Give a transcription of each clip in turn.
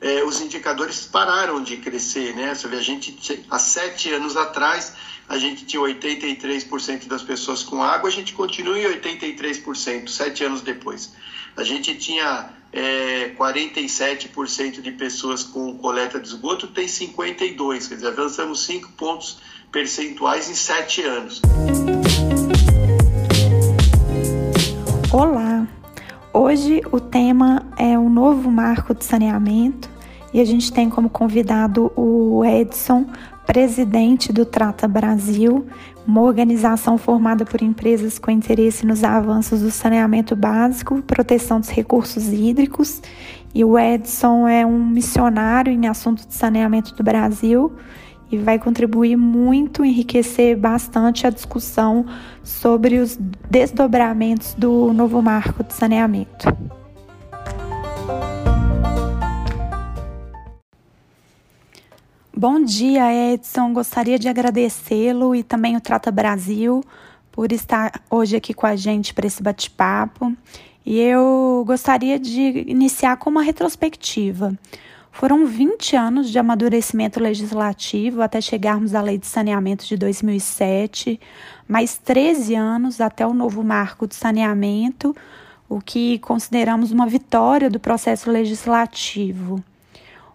é, os indicadores pararam de crescer, né? Você vê, a gente, há sete anos atrás, a gente tinha 83% das pessoas com água, a gente continua em 83%, sete anos depois. A gente tinha é, 47% de pessoas com coleta de esgoto, tem 52%, quer dizer, avançamos 5 pontos percentuais em sete anos. Olá! Hoje o tema é o novo marco de saneamento e a gente tem como convidado o Edson, presidente do Trata Brasil, uma organização formada por empresas com interesse nos avanços do saneamento básico, proteção dos recursos hídricos. E o Edson é um missionário em assunto de saneamento do Brasil e vai contribuir muito, enriquecer bastante a discussão sobre os desdobramentos do novo marco de saneamento. Bom dia, Edson. Gostaria de agradecê-lo e também o Trata Brasil por estar hoje aqui com a gente para esse bate-papo. E eu gostaria de iniciar com uma retrospectiva. Foram 20 anos de amadurecimento legislativo até chegarmos à Lei de Saneamento de 2007, mais 13 anos até o novo marco de saneamento, o que consideramos uma vitória do processo legislativo.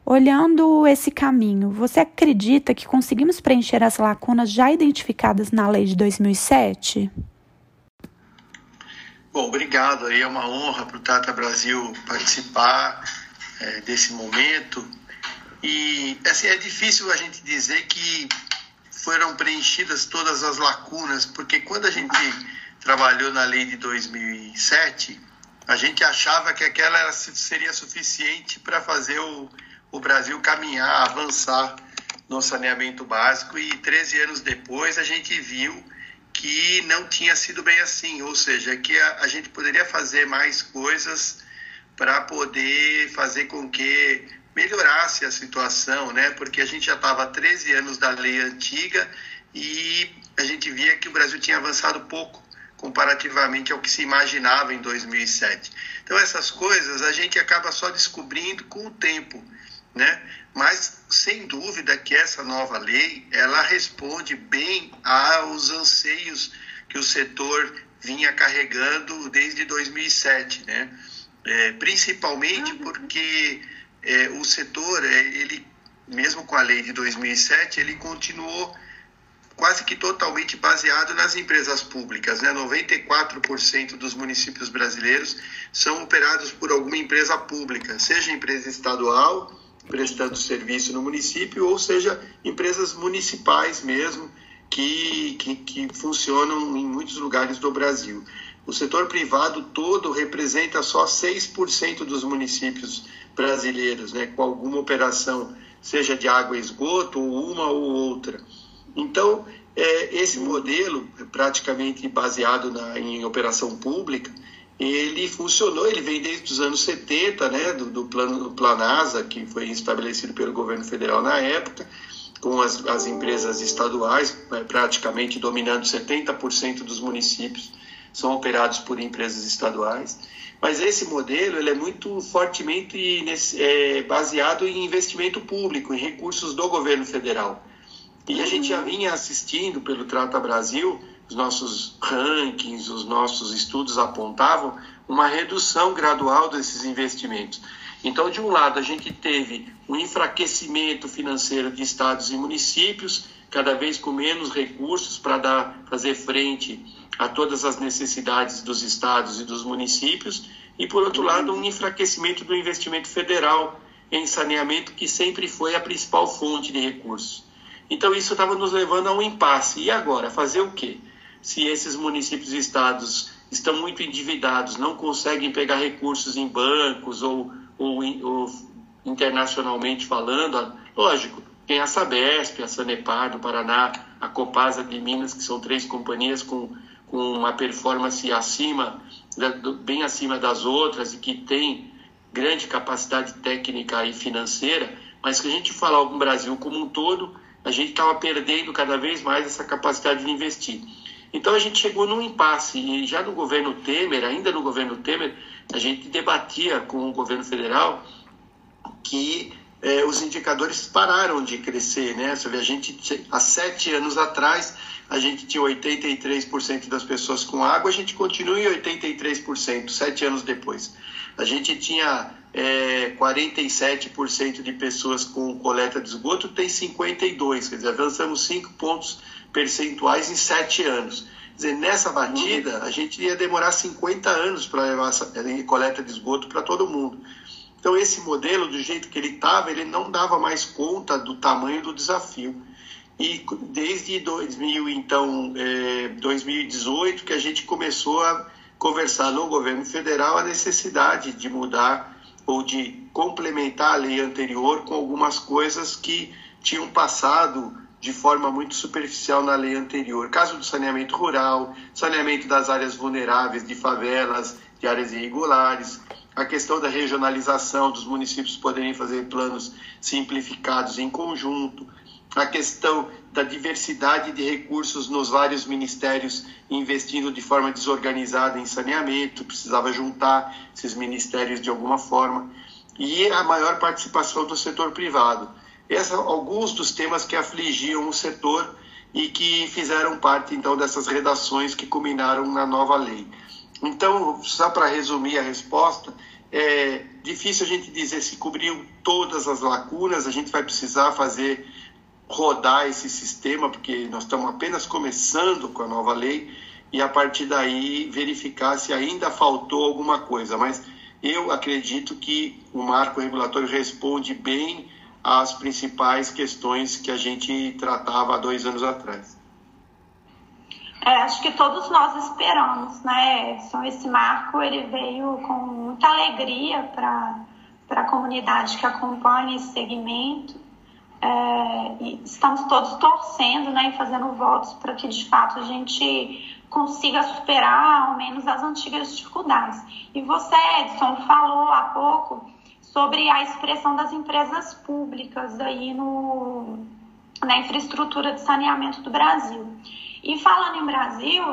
Olhando esse caminho, você acredita que conseguimos preencher as lacunas já identificadas na lei de 2007? Bom, obrigado. É uma honra para o Tata Brasil participar é, desse momento. E assim, é difícil a gente dizer que foram preenchidas todas as lacunas, porque quando a gente trabalhou na lei de 2007, a gente achava que aquela seria suficiente para fazer o, o Brasil caminhar, avançar no saneamento básico e 13 anos depois a gente viu que não tinha sido bem assim, ou seja, que a, a gente poderia fazer mais coisas para poder fazer com que melhorasse a situação, né? Porque a gente já estava há 13 anos da lei antiga e a gente via que o Brasil tinha avançado pouco comparativamente ao que se imaginava em 2007. Então essas coisas a gente acaba só descobrindo com o tempo, né? Mas sem dúvida que essa nova lei ela responde bem aos anseios que o setor vinha carregando desde 2007, né? é, principalmente porque é, o setor, é, ele, mesmo com a lei de 2007, ele continuou quase que totalmente baseado nas empresas públicas. Né? 94% dos municípios brasileiros são operados por alguma empresa pública, seja empresa estadual, prestando serviço no município, ou seja, empresas municipais mesmo, que, que, que funcionam em muitos lugares do Brasil. O setor privado todo representa só 6% dos municípios brasileiros, né, com alguma operação, seja de água e esgoto, ou uma ou outra. Então, é, esse modelo, praticamente baseado na, em operação pública, ele funcionou, ele vem desde os anos 70, né, do, do plano do Planasa, que foi estabelecido pelo governo federal na época, com as, as empresas estaduais é, praticamente dominando 70% dos municípios são operados por empresas estaduais. Mas esse modelo ele é muito fortemente é, baseado em investimento público, em recursos do governo federal. E a gente já vinha assistindo pelo Trata Brasil, os nossos rankings, os nossos estudos apontavam uma redução gradual desses investimentos. Então, de um lado, a gente teve um enfraquecimento financeiro de estados e municípios, cada vez com menos recursos para fazer frente a todas as necessidades dos estados e dos municípios, e, por outro lado, um enfraquecimento do investimento federal em saneamento, que sempre foi a principal fonte de recursos. Então, isso estava nos levando a um impasse. E agora? Fazer o quê? Se esses municípios e estados estão muito endividados, não conseguem pegar recursos em bancos ou, ou, ou internacionalmente falando, lógico, tem a Sabesp, a Sanepar do Paraná, a Copasa de Minas, que são três companhias com com uma performance acima, bem acima das outras e que tem grande capacidade técnica e financeira, mas que a gente falar o Brasil como um todo, a gente estava perdendo cada vez mais essa capacidade de investir. Então a gente chegou num impasse e já no governo Temer, ainda no governo Temer, a gente debatia com o governo federal que é, os indicadores pararam de crescer, né? Vê, a gente, há sete anos atrás, a gente tinha 83% das pessoas com água, a gente continua em 83%, sete anos depois. A gente tinha é, 47% de pessoas com coleta de esgoto, tem 52%, quer dizer, avançamos 5 pontos percentuais em sete anos. Quer dizer, nessa batida, a gente ia demorar 50 anos para levar essa coleta de esgoto para todo mundo. Então, esse modelo, do jeito que ele estava, ele não dava mais conta do tamanho do desafio. E desde 2000, então, é, 2018, que a gente começou a conversar no governo federal a necessidade de mudar ou de complementar a lei anterior com algumas coisas que tinham passado de forma muito superficial na lei anterior. Caso do saneamento rural, saneamento das áreas vulneráveis, de favelas, de áreas irregulares, a questão da regionalização, dos municípios poderem fazer planos simplificados em conjunto, a questão da diversidade de recursos nos vários ministérios investindo de forma desorganizada em saneamento, precisava juntar esses ministérios de alguma forma, e a maior participação do setor privado. Esses alguns dos temas que afligiam o setor e que fizeram parte então dessas redações que culminaram na nova lei. Então, só para resumir a resposta, é difícil a gente dizer se cobriu todas as lacunas, a gente vai precisar fazer rodar esse sistema, porque nós estamos apenas começando com a nova lei, e a partir daí verificar se ainda faltou alguma coisa. Mas eu acredito que o marco regulatório responde bem às principais questões que a gente tratava há dois anos atrás. É, acho que todos nós esperamos, né, Edson? Esse marco ele veio com muita alegria para a comunidade que acompanha esse segmento. É, estamos todos torcendo né, e fazendo votos para que de fato a gente consiga superar ao menos as antigas dificuldades. E você, Edson, falou há pouco sobre a expressão das empresas públicas aí no, na infraestrutura de saneamento do Brasil. E falando em Brasil,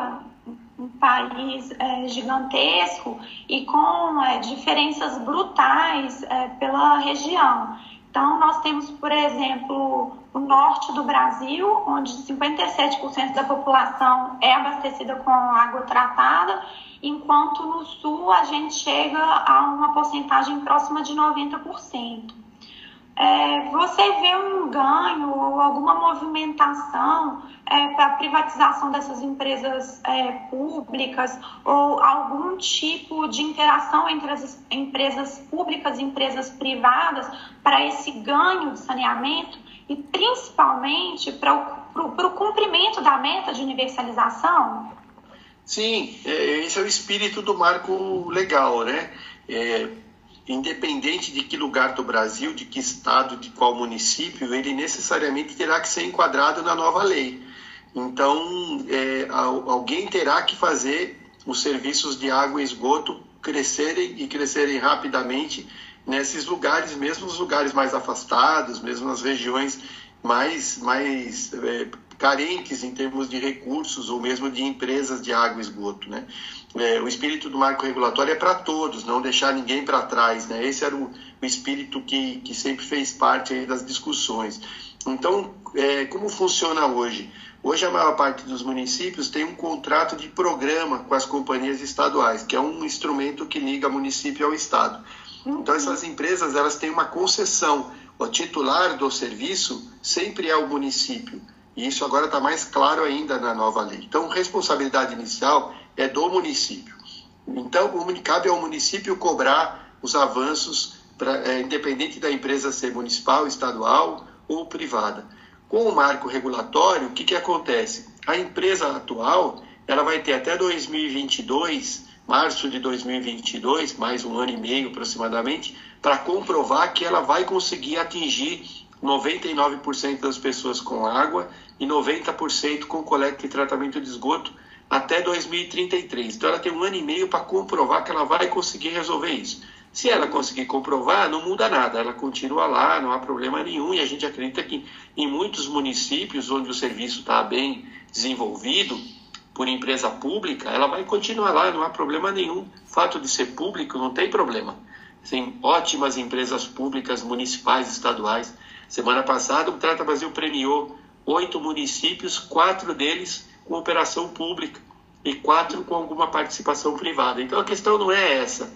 um país é, gigantesco e com é, diferenças brutais é, pela região. Então, nós temos, por exemplo, o norte do Brasil, onde 57% da população é abastecida com água tratada, enquanto no sul a gente chega a uma porcentagem próxima de 90% é, você vê um ganho ou alguma movimentação é, para a privatização dessas empresas é, públicas ou algum tipo de interação entre as empresas públicas e empresas privadas para esse ganho de saneamento e principalmente para o cumprimento da meta de universalização? Sim, é, esse é o espírito do marco legal, né? Independente de que lugar do Brasil, de que estado, de qual município, ele necessariamente terá que ser enquadrado na nova lei. Então, é, alguém terá que fazer os serviços de água e esgoto crescerem e crescerem rapidamente nesses lugares, mesmo os lugares mais afastados, mesmo nas regiões mais, mais é, carentes em termos de recursos ou mesmo de empresas de água e esgoto, né? É, o espírito do marco regulatório é para todos, não deixar ninguém para trás, né? Esse era o, o espírito que, que sempre fez parte das discussões. Então, é, como funciona hoje? Hoje a maior parte dos municípios tem um contrato de programa com as companhias estaduais, que é um instrumento que liga município ao estado. Então essas empresas elas têm uma concessão. O titular do serviço sempre é o município. E isso agora está mais claro ainda na nova lei. Então, responsabilidade inicial é do município. Então, cabe ao município cobrar os avanços, pra, é, independente da empresa ser municipal, estadual ou privada. Com o marco regulatório, o que, que acontece? A empresa atual ela vai ter até 2022, março de 2022, mais um ano e meio aproximadamente, para comprovar que ela vai conseguir atingir 99% das pessoas com água e 90% com coleta e tratamento de esgoto até 2033. Então ela tem um ano e meio para comprovar que ela vai conseguir resolver isso. Se ela conseguir comprovar, não muda nada, ela continua lá, não há problema nenhum, e a gente acredita que em muitos municípios onde o serviço está bem desenvolvido por empresa pública, ela vai continuar lá, não há problema nenhum. Fato de ser público não tem problema. tem ótimas empresas públicas, municipais, estaduais. Semana passada, o Trata Brasil premiou oito municípios, quatro deles com operação pública e quatro com alguma participação privada. Então a questão não é essa.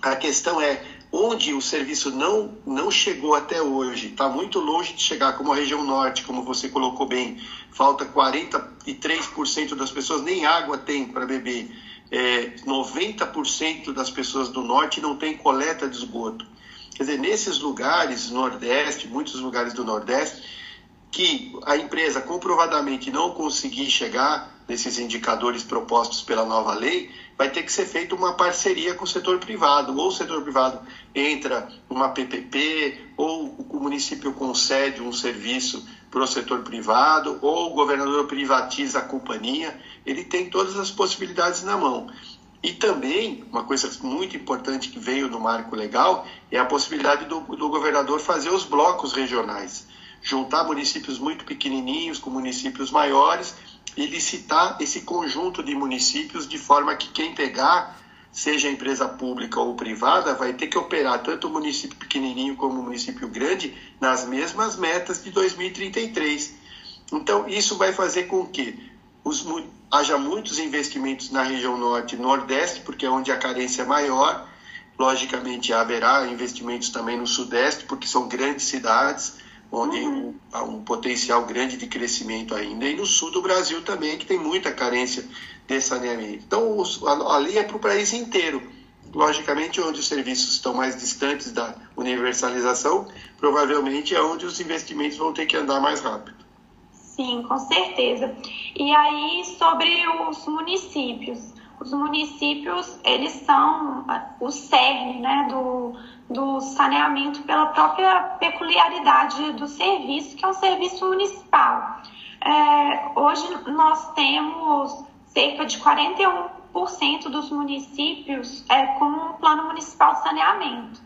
A questão é onde o serviço não, não chegou até hoje, está muito longe de chegar, como a região norte, como você colocou bem, falta 43% das pessoas nem água tem para beber, é, 90% das pessoas do norte não tem coleta de esgoto. Quer dizer, nesses lugares, Nordeste, muitos lugares do Nordeste, que a empresa comprovadamente não conseguir chegar nesses indicadores propostos pela nova lei, vai ter que ser feita uma parceria com o setor privado, ou o setor privado entra numa PPP, ou o município concede um serviço para o setor privado, ou o governador privatiza a companhia, ele tem todas as possibilidades na mão. E também, uma coisa muito importante que veio no marco legal, é a possibilidade do, do governador fazer os blocos regionais juntar municípios muito pequenininhos com municípios maiores e licitar esse conjunto de municípios de forma que quem pegar, seja empresa pública ou privada, vai ter que operar tanto o município pequenininho como o município grande nas mesmas metas de 2033. Então, isso vai fazer com que os, haja muitos investimentos na região norte e nordeste, porque é onde a carência é maior. Logicamente, haverá investimentos também no sudeste, porque são grandes cidades onde uhum. há um potencial grande de crescimento ainda, e no sul do Brasil também, que tem muita carência de saneamento. Então, a lei é para o país inteiro. Logicamente, onde os serviços estão mais distantes da universalização, provavelmente é onde os investimentos vão ter que andar mais rápido. Sim, com certeza. E aí, sobre os municípios. Os municípios, eles são o cerne né, do, do saneamento pela própria peculiaridade do serviço, que é um serviço municipal. É, hoje nós temos cerca de 41% dos municípios é, com um plano municipal de saneamento.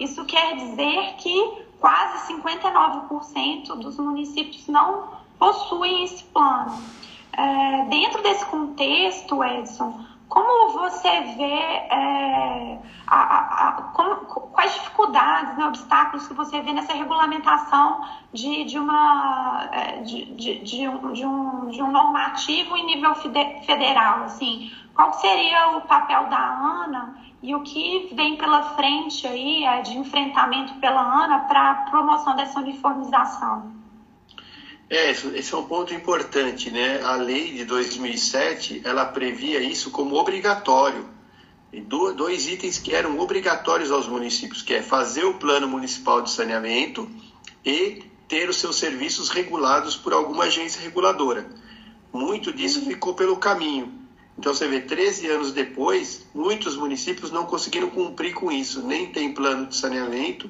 Isso quer dizer que quase 59% dos municípios não possuem esse plano. É, dentro desse contexto, Edson, como você vê é, a, a, a, como, quais dificuldades, né, obstáculos que você vê nessa regulamentação de, de, uma, é, de, de, de, um, de, um, de um normativo em nível federal? Assim, qual seria o papel da ANA e o que vem pela frente aí é, de enfrentamento pela ANA para a promoção dessa uniformização? É, esse é um ponto importante, né? A lei de 2007, ela previa isso como obrigatório. E dois itens que eram obrigatórios aos municípios, que é fazer o plano municipal de saneamento e ter os seus serviços regulados por alguma agência reguladora. Muito disso ficou pelo caminho. Então você vê, 13 anos depois, muitos municípios não conseguiram cumprir com isso, nem tem plano de saneamento,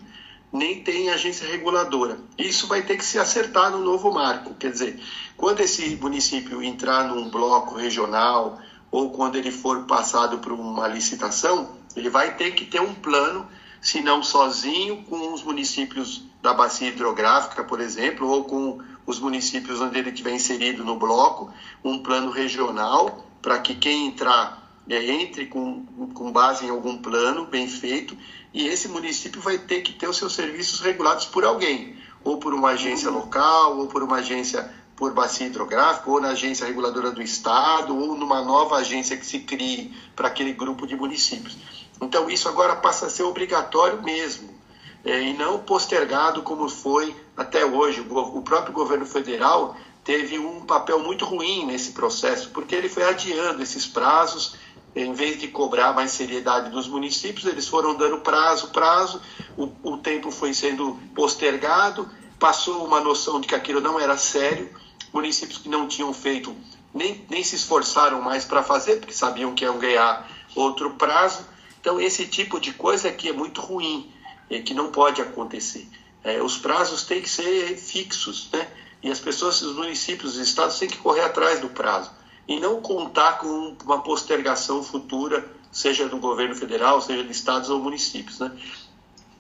nem tem agência reguladora. Isso vai ter que se acertar no novo marco. Quer dizer, quando esse município entrar num bloco regional ou quando ele for passado por uma licitação, ele vai ter que ter um plano, se não sozinho, com os municípios da bacia hidrográfica, por exemplo, ou com os municípios onde ele estiver inserido no bloco, um plano regional para que quem entrar é, entre com, com base em algum plano bem feito e esse município vai ter que ter os seus serviços regulados por alguém, ou por uma agência local, ou por uma agência por bacia hidrográfica, ou na agência reguladora do estado, ou numa nova agência que se crie para aquele grupo de municípios. Então isso agora passa a ser obrigatório mesmo, é, e não postergado como foi até hoje. O, o próprio governo federal teve um papel muito ruim nesse processo, porque ele foi adiando esses prazos em vez de cobrar mais seriedade dos municípios, eles foram dando prazo, prazo, o, o tempo foi sendo postergado, passou uma noção de que aquilo não era sério, municípios que não tinham feito nem, nem se esforçaram mais para fazer, porque sabiam que iam ganhar outro prazo. Então, esse tipo de coisa aqui é muito ruim, é, que não pode acontecer. É, os prazos têm que ser fixos, né? E as pessoas, os municípios, os estados têm que correr atrás do prazo e não contar com uma postergação futura, seja do governo federal, seja de estados ou municípios, né?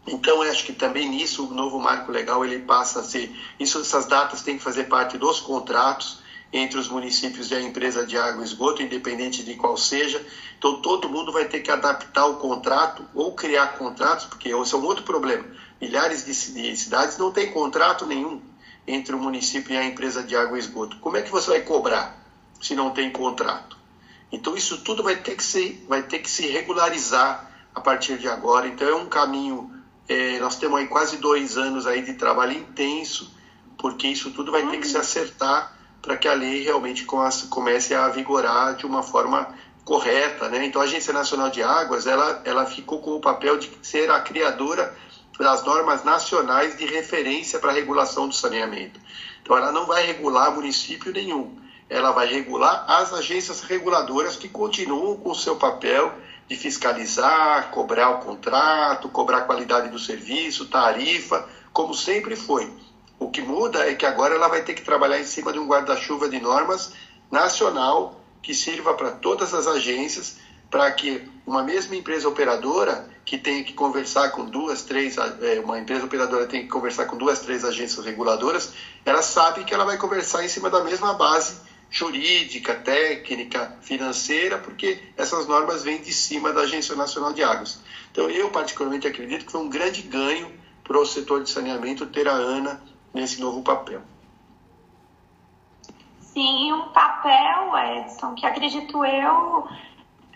Então, acho que também nisso o novo marco legal ele passa a ser. Isso, essas datas têm que fazer parte dos contratos entre os municípios e a empresa de água e esgoto, independente de qual seja. Então, todo mundo vai ter que adaptar o contrato ou criar contratos, porque esse é um outro problema. Milhares de cidades não têm contrato nenhum entre o município e a empresa de água e esgoto. Como é que você vai cobrar se não tem contrato? Então, isso tudo vai ter que se, vai ter que se regularizar a partir de agora. Então, é um caminho. É, nós temos aí quase dois anos aí de trabalho intenso, porque isso tudo vai ter que se acertar para que a lei realmente comece a vigorar de uma forma correta, né? Então a Agência Nacional de Águas, ela, ela ficou com o papel de ser a criadora das normas nacionais de referência para a regulação do saneamento. Então ela não vai regular município nenhum, ela vai regular as agências reguladoras que continuam com o seu papel de fiscalizar, cobrar o contrato, cobrar a qualidade do serviço, tarifa, como sempre foi. O que muda é que agora ela vai ter que trabalhar em cima de um guarda-chuva de normas nacional que sirva para todas as agências, para que uma mesma empresa operadora que tem que conversar com duas, três, é, uma empresa operadora tem que conversar com duas, três agências reguladoras, ela sabe que ela vai conversar em cima da mesma base jurídica, técnica, financeira, porque essas normas vêm de cima da Agência Nacional de Águas. Então, eu particularmente acredito que foi um grande ganho para o setor de saneamento ter a ANA nesse novo papel. Sim, um papel, Edson, que acredito eu,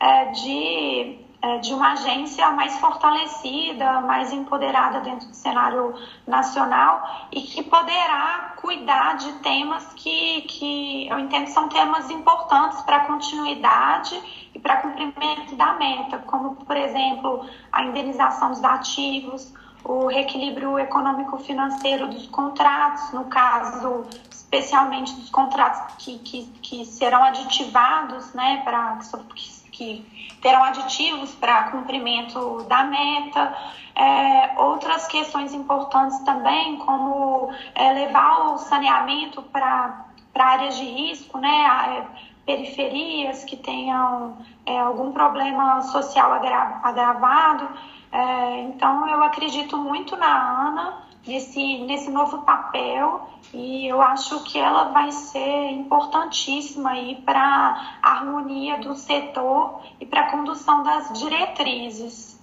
é de, de uma agência mais fortalecida, mais empoderada dentro do cenário nacional e que poderá cuidar de temas que, que eu entendo são temas importantes para a continuidade e para cumprimento da meta, como, por exemplo, a indenização dos ativos, o reequilíbrio econômico-financeiro dos contratos, no caso, especialmente dos contratos que, que, que serão aditivados, né, para que, que terão aditivos para cumprimento da meta. É, outras questões importantes também, como é, levar o saneamento para áreas de risco, né, é, periferias que tenham é, algum problema social agravado. É, então, eu acredito muito na Ana, nesse, nesse novo papel, e eu acho que ela vai ser importantíssima para a harmonia do setor e para a condução das diretrizes.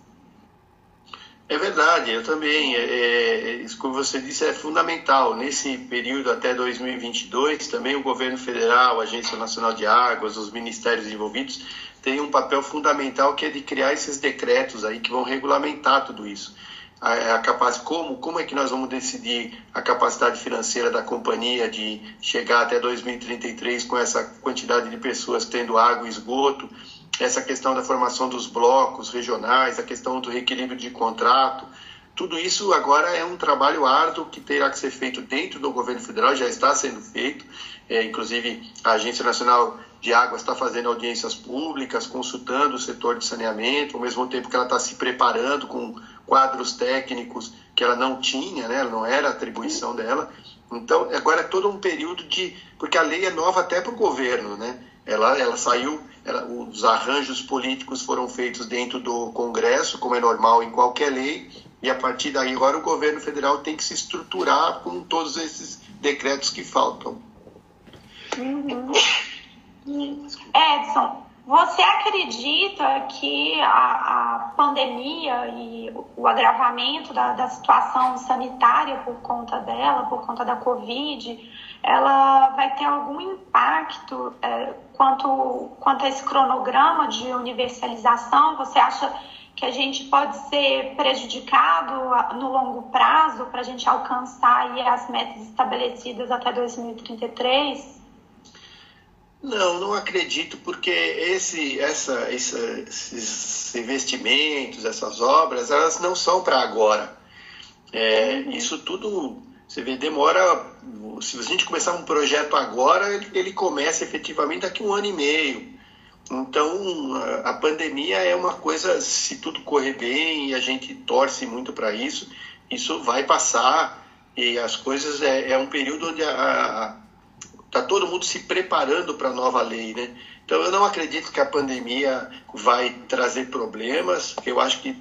É verdade, eu também. É, é, isso que você disse é fundamental. Nesse período até 2022, também o governo federal, a Agência Nacional de Águas, os ministérios envolvidos tem um papel fundamental que é de criar esses decretos aí que vão regulamentar tudo isso. A, a capac... como, como é que nós vamos decidir a capacidade financeira da companhia de chegar até 2033 com essa quantidade de pessoas tendo água e esgoto, essa questão da formação dos blocos regionais, a questão do reequilíbrio de contrato, tudo isso agora é um trabalho árduo que terá que ser feito dentro do governo federal, já está sendo feito. É, inclusive, a Agência Nacional de Águas está fazendo audiências públicas, consultando o setor de saneamento, ao mesmo tempo que ela está se preparando com quadros técnicos que ela não tinha, né? não era atribuição dela. Então, agora é todo um período de. Porque a lei é nova até para o governo, né? Ela, ela saiu, ela, os arranjos políticos foram feitos dentro do Congresso, como é normal em qualquer lei, e a partir daí agora o governo federal tem que se estruturar com todos esses decretos que faltam. Uhum. Edson, você acredita que a, a, pandemia e o agravamento da, da, situação sanitária por conta dela, por conta da Covid, ela vai ter algum impacto é, quanto, quanto a esse cronograma de universalização? Você acha que a gente pode ser prejudicado no longo prazo para a gente alcançar as metas estabelecidas até 2033? Não, não acredito, porque esse, essa, esses investimentos, essas obras, elas não são para agora. É, uhum. Isso tudo, você vê, demora. Se a gente começar um projeto agora, ele, ele começa efetivamente daqui a um ano e meio. Então, a pandemia é uma coisa, se tudo correr bem e a gente torce muito para isso, isso vai passar e as coisas é, é um período onde está todo mundo se preparando para a nova lei, né? Então, eu não acredito que a pandemia vai trazer problemas. Eu acho que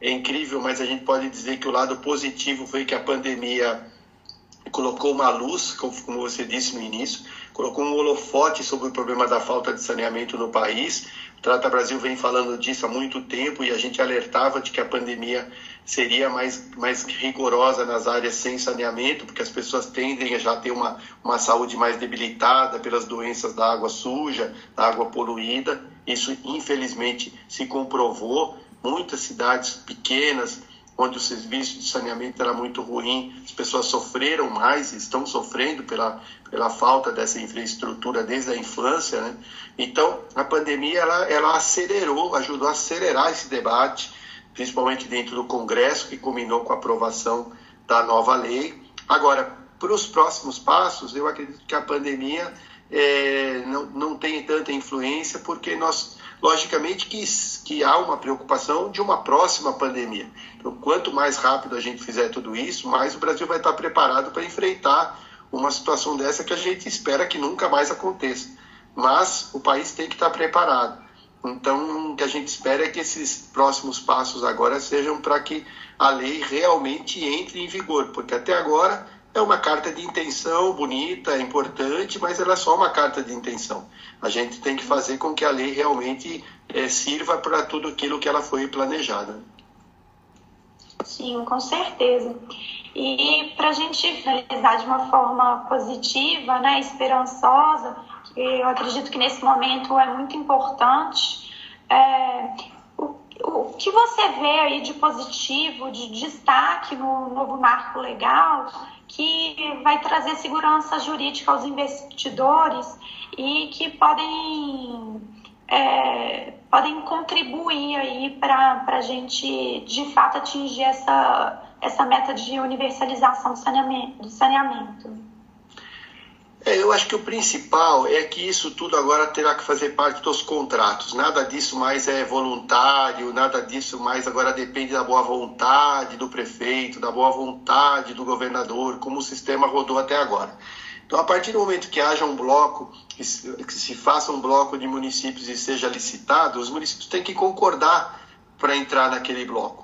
é incrível, mas a gente pode dizer que o lado positivo foi que a pandemia colocou uma luz, como você disse no início, colocou um holofote sobre o problema da falta de saneamento no país. O Trata Brasil vem falando disso há muito tempo e a gente alertava de que a pandemia seria mais, mais rigorosa nas áreas sem saneamento, porque as pessoas tendem a já ter uma, uma saúde mais debilitada pelas doenças da água suja, da água poluída. Isso, infelizmente, se comprovou. Muitas cidades pequenas, onde o serviço de saneamento era muito ruim, as pessoas sofreram mais, estão sofrendo pela, pela falta dessa infraestrutura desde a infância, né? Então, a pandemia ela, ela acelerou, ajudou a acelerar esse debate, principalmente dentro do Congresso, que culminou com a aprovação da nova lei. Agora, para os próximos passos, eu acredito que a pandemia é, não, não tem tanta influência, porque nós Logicamente que, que há uma preocupação de uma próxima pandemia. Então, quanto mais rápido a gente fizer tudo isso, mais o Brasil vai estar preparado para enfrentar uma situação dessa que a gente espera que nunca mais aconteça. Mas o país tem que estar preparado. Então, o que a gente espera é que esses próximos passos agora sejam para que a lei realmente entre em vigor, porque até agora é uma carta de intenção bonita, é importante, mas ela é só uma carta de intenção. A gente tem que fazer com que a lei realmente é, sirva para tudo aquilo que ela foi planejada. Sim, com certeza. E para a gente finalizar de uma forma positiva, né, esperançosa, eu acredito que nesse momento é muito importante, é, o, o que você vê aí de positivo, de destaque no novo marco legal que vai trazer segurança jurídica aos investidores e que podem, é, podem contribuir aí para a gente de fato atingir essa, essa meta de universalização do saneamento. Do saneamento. É, eu acho que o principal é que isso tudo agora terá que fazer parte dos contratos. Nada disso mais é voluntário, nada disso mais agora depende da boa vontade do prefeito, da boa vontade do governador, como o sistema rodou até agora. Então, a partir do momento que haja um bloco, que se, faça um bloco de municípios e seja licitado, os municípios têm que concordar para entrar naquele bloco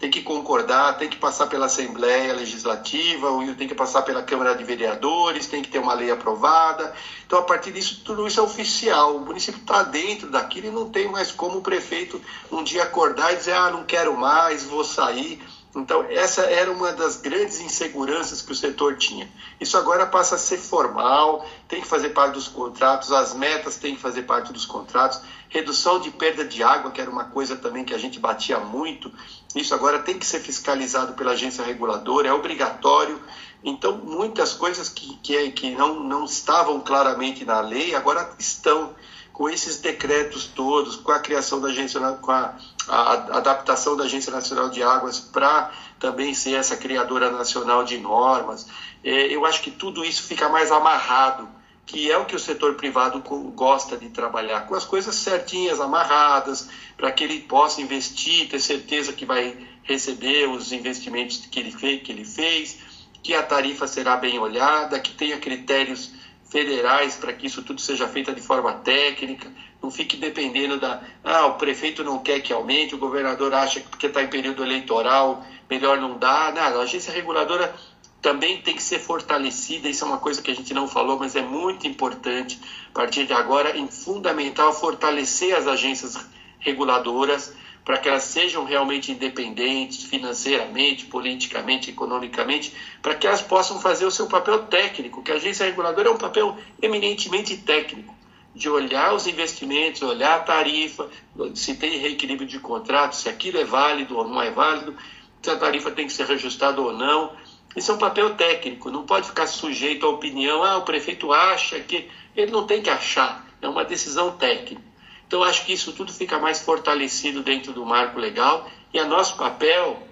tem que concordar, tem que passar pela Assembleia Legislativa, tem que passar pela Câmara de Vereadores, tem que ter uma lei aprovada. Então, a partir disso, tudo isso é oficial. O município está dentro daquilo e não tem mais como o prefeito um dia acordar e dizer: ah, não quero mais, vou sair. Então, essa era uma das grandes inseguranças que o setor tinha. Isso agora passa a ser formal, tem que fazer parte dos contratos, as metas têm que fazer parte dos contratos. Redução de perda de água, que era uma coisa também que a gente batia muito, isso agora tem que ser fiscalizado pela agência reguladora, é obrigatório. Então, muitas coisas que, que, que não, não estavam claramente na lei agora estão com esses decretos todos, com a criação da agência, com a, a adaptação da Agência Nacional de Águas para também ser essa criadora nacional de normas, é, eu acho que tudo isso fica mais amarrado, que é o que o setor privado gosta de trabalhar, com as coisas certinhas, amarradas, para que ele possa investir, ter certeza que vai receber os investimentos que ele fez, que ele fez que a tarifa será bem olhada, que tenha critérios federais para que isso tudo seja feito de forma técnica, não fique dependendo da. Ah, o prefeito não quer que aumente, o governador acha que porque está em período eleitoral melhor não dá. Não, a agência reguladora também tem que ser fortalecida, isso é uma coisa que a gente não falou, mas é muito importante, a partir de agora, em fundamental fortalecer as agências reguladoras para que elas sejam realmente independentes financeiramente, politicamente, economicamente, para que elas possam fazer o seu papel técnico, que a agência reguladora é um papel eminentemente técnico, de olhar os investimentos, olhar a tarifa, se tem reequilíbrio de contrato, se aquilo é válido ou não é válido, se a tarifa tem que ser reajustada ou não. Isso é um papel técnico, não pode ficar sujeito à opinião, ah, o prefeito acha que. Ele não tem que achar, é uma decisão técnica. Então, acho que isso tudo fica mais fortalecido dentro do marco legal e é nosso papel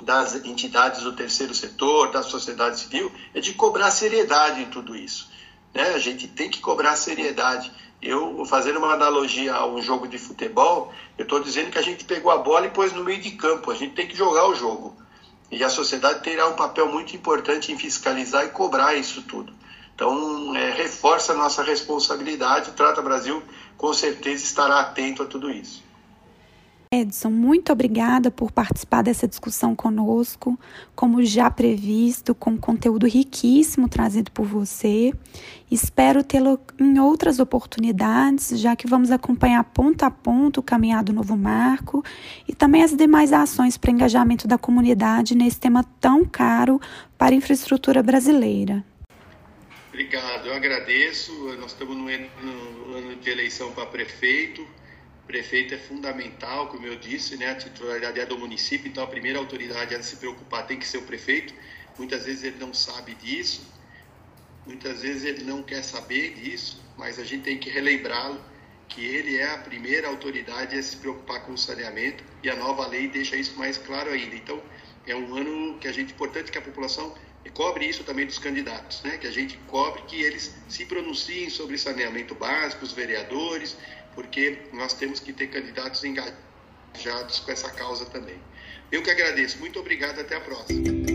das entidades do terceiro setor, da sociedade civil, é de cobrar seriedade em tudo isso. Né? A gente tem que cobrar seriedade. Eu, fazendo uma analogia a um jogo de futebol, eu estou dizendo que a gente pegou a bola e pôs no meio de campo. A gente tem que jogar o jogo. E a sociedade terá um papel muito importante em fiscalizar e cobrar isso tudo. Então, é, reforça a nossa responsabilidade. Trata Brasil com certeza estará atento a tudo isso. Edson, muito obrigada por participar dessa discussão conosco, como já previsto, com conteúdo riquíssimo trazido por você. Espero tê-lo em outras oportunidades, já que vamos acompanhar ponto a ponto o caminhar do novo marco e também as demais ações para engajamento da comunidade nesse tema tão caro para a infraestrutura brasileira. Obrigado, eu agradeço. Nós estamos no ano de eleição para prefeito prefeito é fundamental, como eu disse, né? A titularidade é do município, então a primeira autoridade a se preocupar tem que ser o prefeito. Muitas vezes ele não sabe disso, muitas vezes ele não quer saber disso, mas a gente tem que relembrá-lo que ele é a primeira autoridade a se preocupar com o saneamento e a nova lei deixa isso mais claro ainda. Então, é um ano que a gente importante que a população cobre isso também dos candidatos, né? Que a gente cobre que eles se pronunciem sobre saneamento básico, os vereadores, porque nós temos que ter candidatos engajados com essa causa também. Eu que agradeço. Muito obrigado. Até a próxima.